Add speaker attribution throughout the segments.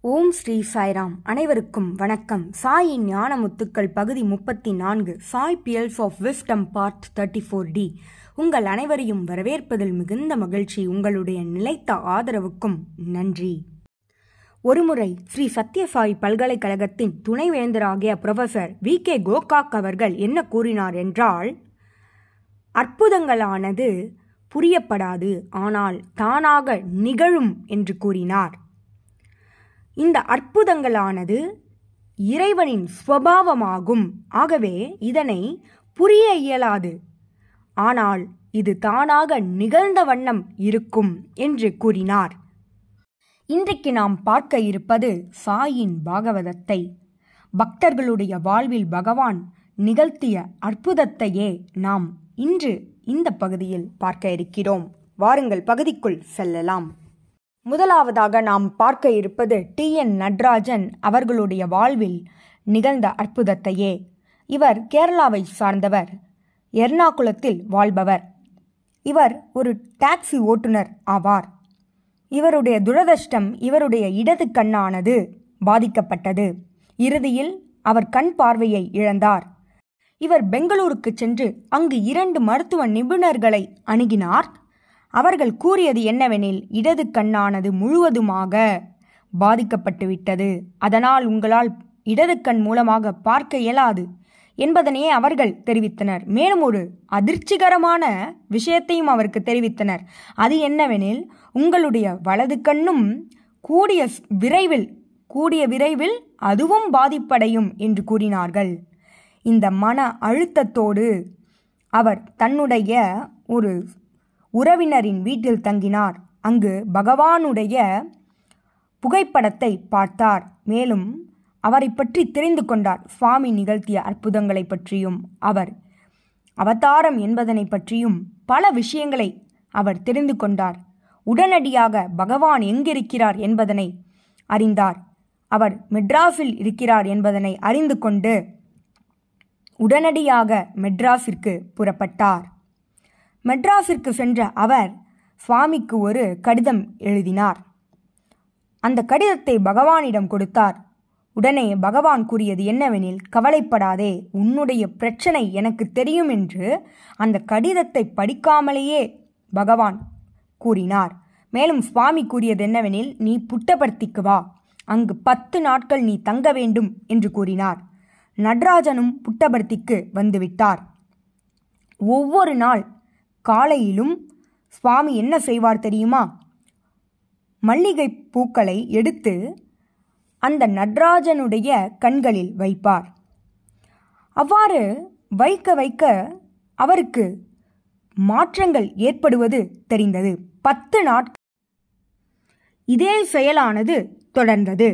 Speaker 1: ஓம் ஸ்ரீ சாய்ராம். அனைவருக்கும் வணக்கம். சாயின் ஞான முத்துக்கள் பகுதி முப்பத்தி நான்கு Sai pearls of wisdom part thirty four D. உங்கள் அனைவரையும் வரவேற்பதில் மிகுந்த மகிழ்ச்சி உங்களுடைய நிலைத்த ஆதரவுக்கும் நன்றி. ஒருமுறை ஸ்ரீ சத்யசாய் பல்கலைக்கழகத்தின் துணைவேந்தராகிய புரொஃபசர் வி. கே. கோகாக் அவர்கள் என்ன கூறினார் என்றால் அற்புதங்களானது புரியப்படாது ஆனால் தானாக நிகழும் என்று கூறினார். இந்த அற்புதங்களானது இறைவனின் ஸ்வபாவமாகும் ஆகவே இதனை புரிய இயலாது. ஆனால் இது தானாக நிகழ்ந்த வண்ணம் இருக்கும் என்று கூறினார். இன்றைக்கு நாம் பார்க்க இருப்பது சாயின் பாகவதத்தை. பக்தர்களுடைய வாழ்வில் பகவான் நிகழ்த்திய அற்புதத்தையே நாம் இன்று இந்த பகுதியில் பார்க்க இருக்கிறோம். வாருங்கள் பகுதிக்குள் செல்லலாம். முதலாவதாக நாம் பார்க்க இருப்பது டி. என். நட்ராஜன் அவர்களுடைய வாழ்வில் நிகழ்ந்த அற்புதத்தையே. இவர் கேரளாவை சார்ந்தவர். எர்ணாகுளத்தில் வாழ்பவர். இவர் ஒரு டாக்ஸி ஓட்டுநர் ஆவார். இவருடைய துரதிர்ஷ்டம் இவருடைய இடது கண்ணானது பாதிக்கப்பட்டது. இறுதியில் அவர் கண் பார்வையை இழந்தார். இவர் பெங்களூருக்கு சென்று அங்கு இரண்டு மருத்துவ நிபுணர்களை அணுகினார். அவர்கள் கூறியது என்னவெனில் இடது கண்ணானது முழுவதுமாக பாதிக்கப்பட்டுவிட்டது. அதனால் உங்களால் இடது கண் மூலமாக பார்க்க இயலாது என்பதனையே அவர்கள் தெரிவித்தனர். மேலும் ஒரு அதிர்ச்சிகரமான விஷயத்தையும் அவருக்கு தெரிவித்தனர். அது என்னவெனில் உங்களுடைய வலது கண்ணும் கூடிய விரைவில் கூடிய விரைவில் அதுவும் பாதிப்படையும் என்று கூறினார்கள். இந்த மன அழுத்தத்தோடு அவர் தன்னுடைய ஒரு உறவினரின் வீட்டில் தங்கினார். அங்கு பகவானுடைய புகைப்படத்தை பார்த்தார். மேலும் அவரை பற்றி தெரிந்து கொண்டார். சுவாமி நிகழ்த்திய அற்புதங்களை பற்றியும் அவர் அவதாரம் என்பதனை பற்றியும் பல விஷயங்களை அவர் தெரிந்து கொண்டார். உடனடியாக பகவான் எங்கிருக்கிறார் என்பதனை அறிந்தார். அவர் மெட்ராஸில் இருக்கிறார் என்பதனை அறிந்து கொண்டு உடனடியாக மெட்ராஸிற்கு புறப்பட்டார். மெட்ராஸிற்கு சென்ற அவர் சுவாமிக்கு ஒரு கடிதம் எழுதினார். அந்த கடிதத்தை பகவானிடம் கொடுத்தார். உடனே பகவான் கூறியது என்னவெனில் கவலைப்படாதே உன்னுடைய பிரச்சனை எனக்கு தெரியும் என்று அந்த கடிதத்தை படிக்காமலேயே பகவான் கூறினார். மேலும் சுவாமி கூறியது என்னவெனில் நீ புட்டபர்த்திக்கு வா அங்கு பத்து நாட்கள் நீ தங்க வேண்டும் என்று கூறினார். நடராஜனும் புட்டபர்த்திக்கு வந்துவிட்டார். ஒவ்வொரு நாள் காலையிலும் சுவாமி என்ன செய்வார் தெரியுமா? மல்லிகை பூக்களை எடுத்து அந்த நடராஜனுடைய கண்களில் வைப்பார். அவ்வாறு வைக்க வைக்க அவருக்கு மாற்றங்கள் ஏற்படுவது தெரிந்தது. பத்து நாட்கள் இதே செயலானது தொடர்ந்தது.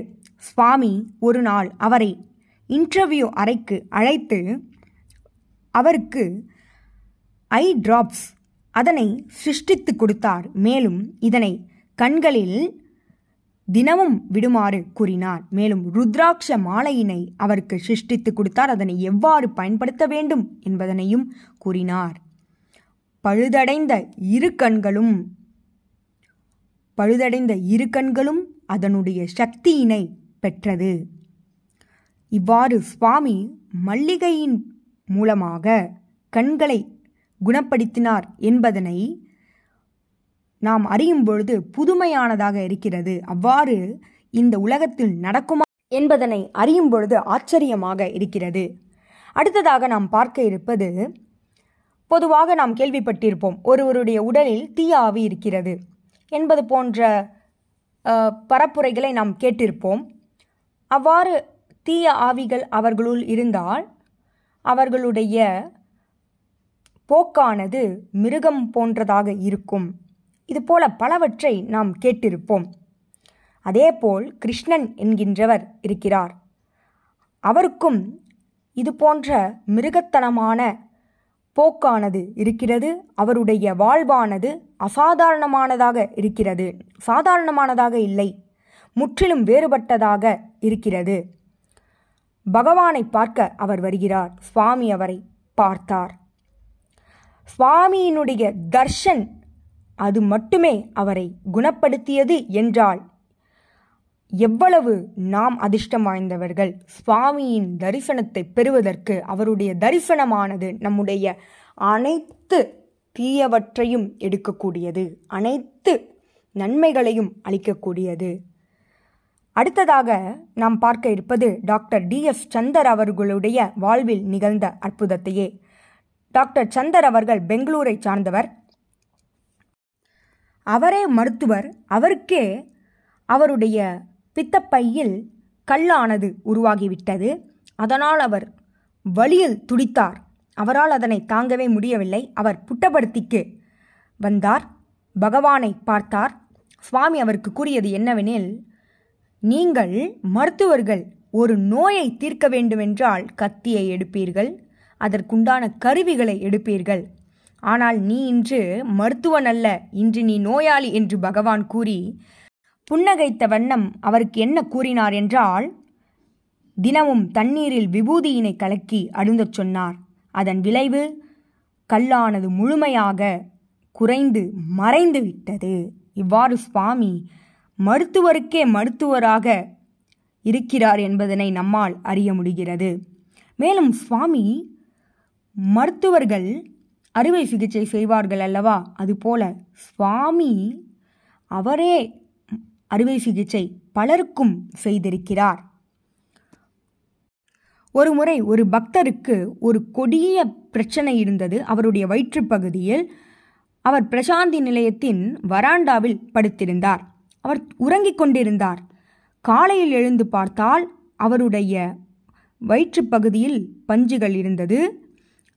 Speaker 1: சுவாமி ஒரு நாள் அவரை இன்டர்வியூ அறைக்கு அழைத்து அவருக்கு ஐ டிராப்ஸ் அதனை சிருஷ்டித்து கொடுத்தார். மேலும் இதனை கண்களில் தினமும் விடுமாறு கூறினார். மேலும் ருத்ராட்ச மாலையினை அவருக்கு சிருஷ்டித்து கொடுத்தார். அதனை எவ்வாறு பயன்படுத்த வேண்டும் என்பதனையும் கூறினார். பழுதடைந்த இரு கண்களும் பழுதடைந்த இரு கண்களும் அதனுடைய சக்தியினை பெற்றது. இவ்வாறு சுவாமி மல்லிகையின் மூலமாக கண்களை குணப்படுத்தினார் என்பதனை நாம் அறியும் பொழுது புதுமையானதாக இருக்கிறது. அவ்வாறு இந்த உலகத்தில் நடக்குமா என்பதனை அறியும் பொழுது ஆச்சரியமாக இருக்கிறது. அடுத்ததாக நாம் பார்க்க இருப்பது பொதுவாக நாம் கேள்விப்பட்டிருப்போம் ஒருவருடைய உடலில் தீய ஆவி இருக்கிறது என்பது போன்ற பரப்புரைகளை நாம் கேட்டிருப்போம். அவ்வாறு தீய ஆவிகள் அவர்களுள் இருந்தால் அவர்களுடைய போக்கானது மிருகம் போன்றதாக இருக்கும். இதுபோல பலவற்றை நாம் கேட்டிருப்போம். அதேபோல் கிருஷ்ணன் என்கின்றவர் இருக்கிறார். அவருக்கும் இது போன்ற மிருகத்தனமான போக்கானது இருக்கிறது. அவருடைய வாழ்வானது அசாதாரணமானதாக இருக்கிறது. சாதாரணமானதாக இல்லை. முற்றிலும் வேறுபட்டதாக இருக்கிறது. பகவானை பார்க்க அவர் வருகிறார். சுவாமி அவரை பார்த்தார். சுவாமியினுடைய தர்ஷன் அது மட்டுமே அவரை குணப்படுத்தியது என்றால் எவ்வளவு நாம் அதிர்ஷ்டம் வாய்ந்தவர்கள் சுவாமியின் தரிசனத்தை பெறுவதற்கு அவருடைய தரிசனமானது நம்முடைய அனைத்து தீயவற்றையும் எடுக்கக்கூடியது அனைத்து நன்மைகளையும் அளிக்கக்கூடியது. அடுத்ததாக நாம் பார்க்க இருப்பது டாக்டர் டி எஸ் சந்தர் அவர்களுடைய வாழ்வில் நிகழ்ந்த அற்புதத்தையே. டாக்டர் சந்தர் அவர்கள் பெங்களூரை சார்ந்தவர். அவரே மருத்துவர். அவருக்கே அவருடைய பித்தப்பையில் கல்லானது உருவாகிவிட்டது. அதனால் அவர் வழியில் துடித்தார். அவரால் அதனை தாங்கவே முடியவில்லை. அவர் புட்டபர்த்திக்கு வந்தார். பகவானை பார்த்தார். சுவாமி அவருக்கு கூறியது என்னவெனில் நீங்கள் மருத்துவர்கள் ஒரு நோயை தீர்க்க வேண்டுமென்றால் கத்தியை எடுப்பீர்கள். அதற்குண்டான கருவிகளை எடுப்பீர்கள். ஆனால் நீ இன்று மருத்துவன் அல்ல இன்று நீ நோயாளி என்று பகவான் கூறி புன்னகைத்த வண்ணம் அவருக்கு என்ன கூறினார் என்றால் தினமும் தண்ணீரில் விபூதியினை கலக்கி அருந்தச் சொன்னார். அதன் விளைவு கல்லானது முழுமையாக குறைந்து மறைந்து விட்டது. இவ்வாறு சுவாமி மருத்துவருக்கே மருத்துவராக இருக்கிறார் என்பதனை நம்மால் அறிய முடிகிறது. மேலும் சுவாமி மருத்துவர்கள் அறுவை சிகிச்சை செய்வார்கள் அல்லவா? அதுபோல சுவாமி அவரே அறுவை சிகிச்சை பலருக்கும் செய்திருக்கிறார். ஒரு முறை ஒரு பக்தருக்கு ஒரு கொடிய பிரச்சனை இருந்தது. அவருடைய வயிற்றுப்பகுதியில் அவர் பிரசாந்தி நிலையத்தின் வராண்டாவில் படுத்திருந்தார். அவர் உறங்கிக் கொண்டிருந்தார். காலையில் எழுந்து பார்த்தால் அவருடைய வயிற்றுப்பகுதியில் பஞ்சுகள் இருந்தது.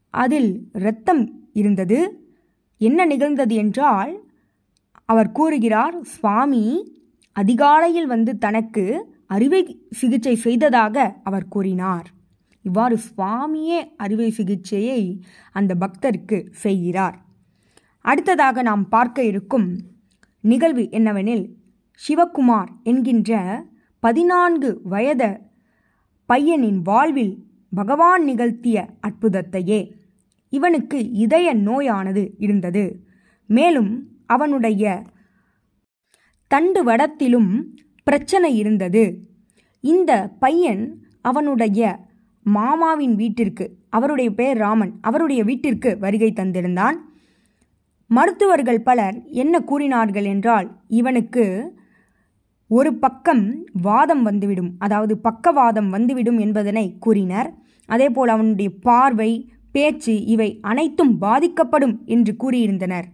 Speaker 1: அதில் இரத்தம் இருந்தது. என்ன நிகழ்ந்தது என்றால் அவர் கூறுகிறார் சுவாமி அதிகாலையில் வந்து தனக்கு அறுவை சிகிச்சை செய்ததாக அவர் கூறினார். இவ்வாறு சுவாமியே அறுவை சிகிச்சையை அந்த பக்தருக்கு செய்கிறார். அடுத்ததாக நாம் பார்க்க இருக்கும் நிகழ்வு என்னவெனில் சிவகுமார் என்கின்ற பதினான்கு வயத பையனின் வாழ்வில் பகவான் நிகழ்த்திய அற்புதத்தையே. இவனுக்கு இதய நோயானது இருந்தது. மேலும் அவனுடைய தண்டு வடத்திலும் பிரச்சனை இருந்தது. இந்த பையன் அவனுடைய மாமாவின் வீட்டிற்கு அவருடைய பெயர் ராமன் அவருடைய வீட்டிற்கு வருகை தந்திருந்தான். மருத்துவர்கள் பலர் என்ன கூறினார்கள் என்றால் இவனுக்கு ஒரு பக்கம் வாதம் வந்துவிடும் அதாவது பக்கவாதம் வந்துவிடும் என்பதனை கூறினர். அதேபோல் அவனுடைய பார்வை பேச்சு இவை அனைத்தும் பாதிக்கப்படும் என்று கூறியிருந்தனர்.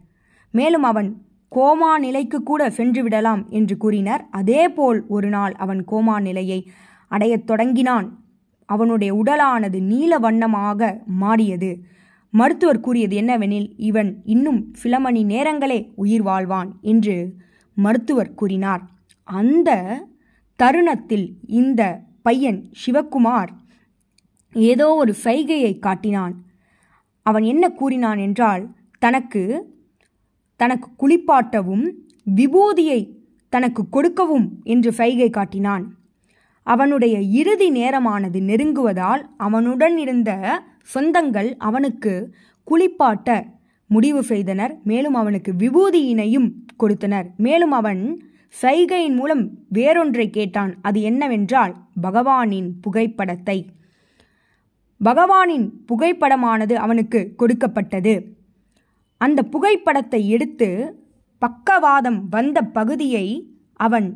Speaker 1: மேலும் அவன் கோமா நிலைக்கு கூட சென்று விடலாம் என்று கூறினர். அதேபோல் ஒரு நாள் அவன் கோமா நிலையை அடையத் தொடங்கினான். அவனுடைய உடலானது நீல வண்ணமாக மாறியது. மருத்துவர் கூறியது என்னவெனில் இவன் இன்னும் சில மணி நேரங்களே உயிர் வாழ்வான் என்று மருத்துவர் கூறினார். அந்த தருணத்தில் இந்த பையன் சிவக்குமார் ஏதோ ஒரு சைகையை காட்டினான். அவன் என்ன கூறினான் என்றால் தனக்கு தனக்கு குளிப்பாட்டவும் விபூதியை தனக்கு கொடுக்கவும் என்று சைகை காட்டினான். அவனுடைய இறுதி நேரமானது நெருங்குவதால் அவனுடன் இருந்த சொந்தங்கள் அவனுக்கு குளிப்பாட்ட முடிவு செய்தனர். மேலும் அவனுக்கு விபூதியினையும் கொடுத்தனர். மேலும் அவன் சைகையின் மூலம் வேறொன்றை கேட்டான். அது என்னவென்றால் பகவானின் புகைப்படத்தை. பகவானின் புகைப்படமானது அவனுக்கு கொடுக்கப்பட்டது. அந்த புகைப்படத்தை எடுத்து பக்கவாதம் வந்த பகுதியை அவன்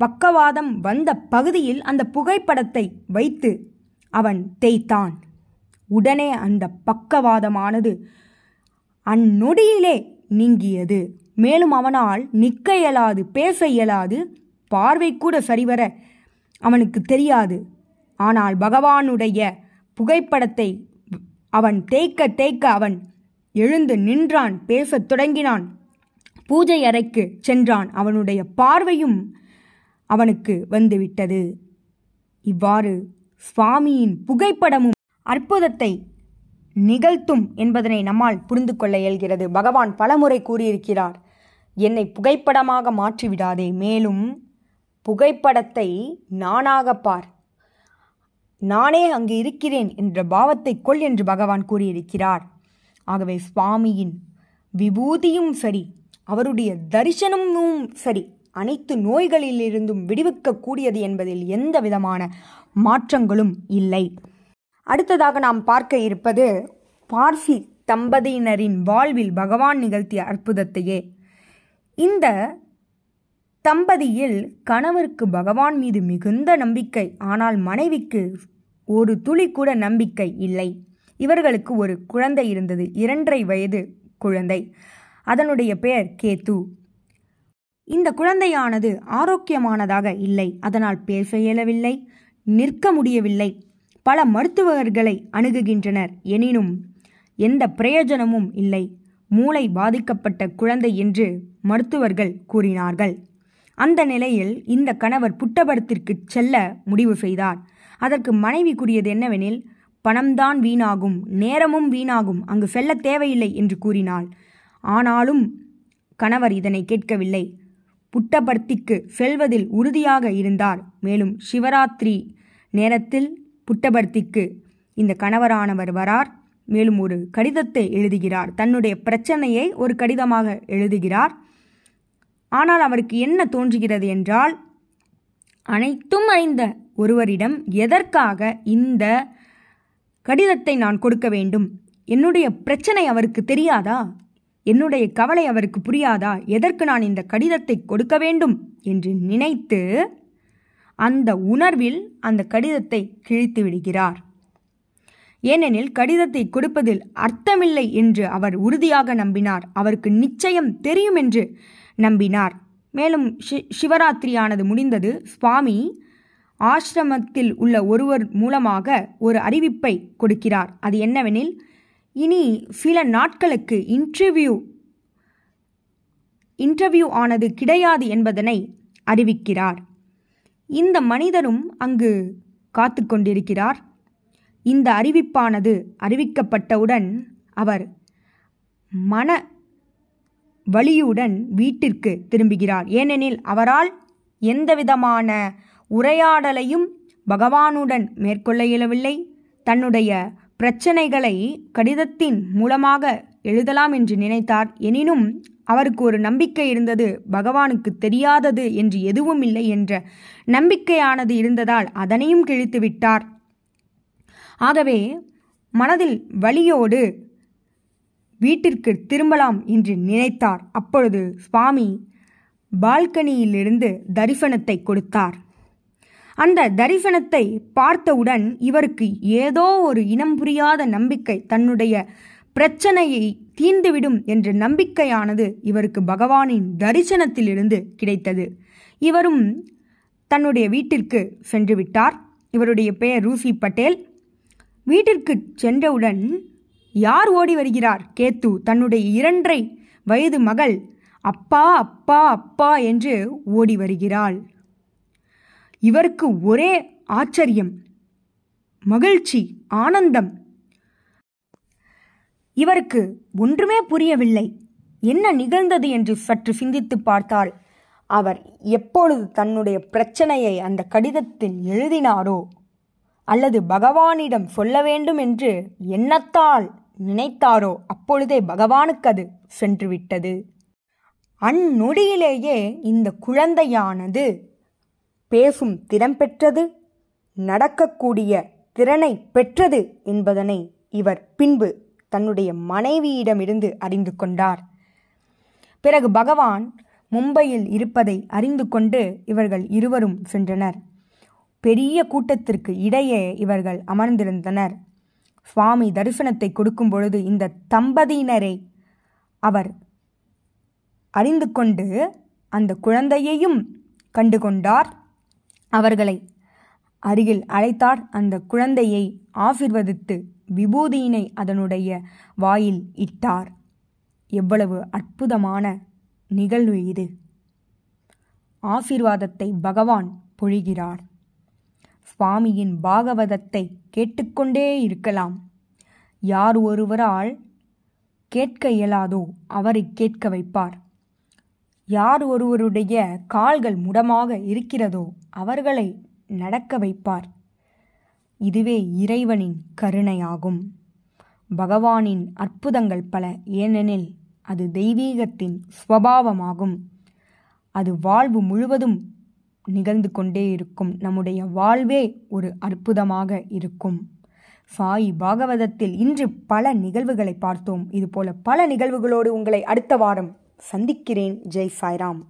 Speaker 1: பக்கவாதம் வந்த பகுதியில் அந்த புகைப்படத்தை வைத்து அவன் தேய்த்தான். உடனே அந்த பக்கவாதமானது அந்நொடியிலே நீங்கியது. மேலும் அவனால் நிற்க இயலாது பேச இயலாது பார்வை கூட சரிவர அவனுக்கு தெரியாது. ஆனால் பகவானுடைய புகைப்படத்தை அவன் தேய்க்க தேய்க்க அவன் எழுந்து நின்றான் பேசத் தொடங்கினான். பூஜை அறைக்கு சென்றான். அவனுடைய பார்வையும் அவனுக்கு வந்துவிட்டது. இவ்வாறு சுவாமியின் புகைப்படமும் அற்புதத்தை நிகழ்த்தும் என்பதனை நம்மால் புரிந்து கொள்ள இயல்கிறது. பகவான் பலமுறை கூறியிருக்கிறார் என்னை புகைப்படமாக மாற்றிவிடாதே மேலும் புகைப்படத்தை நானாக பார். நானே அங்கு இருக்கிறேன் என்ற பாவத்தை கொள் என்று பகவான் கூறியிருக்கிறார். ஆகவே சுவாமியின் விபூதியும் சரி அவருடைய தரிசனமும் சரி அனைத்து நோய்களிலிருந்தும் விடுவிக்கக்கூடியது என்பதில் எந்த விதமான மாற்றங்களும் இல்லை. அடுத்ததாக நாம் பார்க்க இருப்பது பார்சி தம்பதியினரின் வாழ்வில் பகவான் நிகழ்த்திய அற்புதத்தையே. இந்த தம்பதியில் கணவருக்கு பகவான் மீது மிகுந்த நம்பிக்கை ஆனால் மனைவிக்கு ஒரு துளி கூட நம்பிக்கை இல்லை. இவர்களுக்கு ஒரு குழந்தை இருந்தது இரண்டரை வயது குழந்தை. அதனுடைய பெயர் கேத்து இந்த குழந்தையானது ஆரோக்கியமானதாக இல்லை அதனால் பேச இயலவில்லை நிற்க முடியவில்லை. பல மருத்துவர்களை அணுகுகின்றனர் எனினும் எந்த பிரயோஜனமும் இல்லை. மூளை பாதிக்கப்பட்ட குழந்தை என்று மருத்துவர்கள் கூறினார்கள். அந்த நிலையில் இந்த கணவர் புட்டபடத்திற்கு செல்ல முடிவு செய்தார். அதற்கு மனைவி கூறியது என்னவெனில் பணம்தான் வீணாகும் நேரமும் வீணாகும் அங்கு செல்ல தேவையில்லை என்று கூறினாள். ஆனாலும் கணவர் இதனை கேட்கவில்லை. புட்டபர்த்திக்கு செல்வதில் உறுதியாக இருந்தார். மேலும் சிவராத்திரி நேரத்தில் புட்டபர்த்திக்கு இந்த கணவரானவர் வரார். மேலும் ஒரு கடிதத்தை எழுதுகிறார். தன்னுடைய பிரச்சனையை ஒரு கடிதமாக எழுதுகிறார். ஆனால் அவருக்கு என்ன தோன்றுகிறது என்றால் அனைத்தும் அறிந்த ஒருவரிடம் எதற்காக இந்த கடிதத்தை நான் கொடுக்க வேண்டும்? என்னுடைய பிரச்சனை அவருக்கு தெரியாதா? என்னுடைய கவலை அவருக்கு புரியாதா? எதற்கு நான் இந்த கடிதத்தை கொடுக்க வேண்டும்? என்று நினைத்து அந்த உணர்வில் அந்த கடிதத்தை கிழித்து விடுகிறார். ஏனெனில் கடிதத்தை கொடுப்பதில் அர்த்தமில்லை என்று அவர் உறுதியாக நம்பினார். அவருக்கு நிச்சயம் தெரியும் என்று நம்பினார். மேலும் ஷி சிவராத்திரியானது முடிந்தது சுவாமி ஆசிரமத்தில் உள்ள ஒருவர் மூலமாக ஒரு அறிவிப்பை கொடுக்கிறார். அது என்னவெனில் இனி சில நாட்களுக்கு இன்டர்வியூ இன்டர்வியூ ஆனது கிடையாது என்பதனை அறிவிக்கிறார். இந்த மனிதரும் அங்கு காத்து கொண்டிருக்கிறார். இந்த அறிவிப்பானது அறிவிக்கப்பட்டவுடன் அவர் மன வழியுடன் வீட்டிற்கு திரும்புகிறார். ஏனெனில் அவரால் எந்தவிதமான உரையாடலையும் பகவானுடன் மேற்கொள்ள இயலவில்லை. தன்னுடைய பிரச்சனைகளை கடிதத்தின் மூலமாக எழுதலாம் என்று நினைத்தார். எனினும் அவருக்கு ஒரு நம்பிக்கை இருந்தது. பகவானுக்கு தெரியாதது என்று எதுவும் இல்லை என்ற நம்பிக்கையானது இருந்ததால் அதனையும் கிழித்து விட்டார் ஆகவே மனதில் வலியோடு வீட்டிற்கு திரும்பலாம் என்று நினைத்தார். அப்பொழுது சுவாமி பால்கனியிலிருந்து தரிசனத்தை கொடுத்தார். அந்த தரிசனத்தை பார்த்தவுடன் இவருக்கு ஏதோ ஒரு இனம் புரியாத நம்பிக்கை தன்னுடைய பிரச்சனையை தீர்ந்துவிடும் என்ற நம்பிக்கையானது இவருக்கு பகவானின் தரிசனத்திலிருந்து கிடைத்தது. இவரும் தன்னுடைய வீட்டிற்கு சென்று விட்டார் இவருடைய பெயர் ரூசி பட்டேல். வீட்டிற்கு சென்றவுடன் யார் ஓடி வருகிறார்? கேத்து தன்னுடைய இரண்டரை வயது மகள் அப்பா அப்பா அப்பா என்று ஓடி வருகிறாள். இவருக்கு ஒரே ஆச்சரியம் மகிழ்ச்சி ஆனந்தம். இவருக்கு ஒன்றுமே புரியவில்லை. என்ன நிகழ்ந்தது என்று சற்று சிந்தித்து பார்த்தால் அவர் எப்பொழுது தன்னுடைய பிரச்சனையை அந்த கடிதத்தில் எழுதினாரோ அல்லது பகவானிடம் சொல்ல வேண்டும் என்று எண்ணத்தால் நினைத்தாரோ? அப்பொழுதே பகவானுக்கு அது சென்றுவிட்டது. அந்நொடியிலேயே இந்த குழந்தையானது பேசும் திறம் பெற்றது நடக்கக்கூடிய திறனை பெற்றது என்பதனை இவர் பின்பு தன்னுடைய மனைவியிடமிருந்து அறிந்து கொண்டார். பிறகு பகவான் மும்பையில் இருப்பதை அறிந்து கொண்டு இவர்கள் இருவரும் சென்றனர். பெரிய கூட்டத்திற்கு இடையே இவர்கள் அமர்ந்திருந்தனர். சுவாமி தரிசனத்தை கொடுக்கும் பொழுது இந்த தம்பதியினரை அவர் அறிந்து கொண்டு அந்த குழந்தையையும் கண்டு கொண்டார் அவர்களை அருகில் அழைத்தார். அந்த குழந்தையை ஆசிர்வதித்து விபூதியினை அதனுடைய வாயில் இட்டார். எவ்வளவு அற்புதமான நிகழ்வு இது. ஆசீர்வாதத்தை பகவான் பொழிகிறார். சுவாமியின் பாகவதத்தை கேட்டுக்கொண்டே இருக்கலாம். யார் ஒருவரால் கேட்க இயலாதோ அவரை கேட்க வைப்பார். யார் ஒருவருடைய கால்கள் முடமாக இருக்கிறதோ அவர்களை நடக்க வைப்பார். இதுவே இறைவனின் கருணையாகும். பகவானின் அற்புதங்கள் பல ஏனெனில் அது தெய்வீகத்தின் ஸ்வபாவமாகும். அது வாழ்வு முழுவதும் நிகழ்ந்து கொண்டே இருக்கும். நம்முடைய வாழ்வே ஒரு அற்புதமாக இருக்கும். சாய் பாகவதத்தில் இன்று பல நிகழ்வுகளை பார்த்தோம். இதுபோல பல நிகழ்வுகளோடு உங்களை அடுத்த வாரம் சந்திக்கிறேன். ஜெய் சாய்ராம்.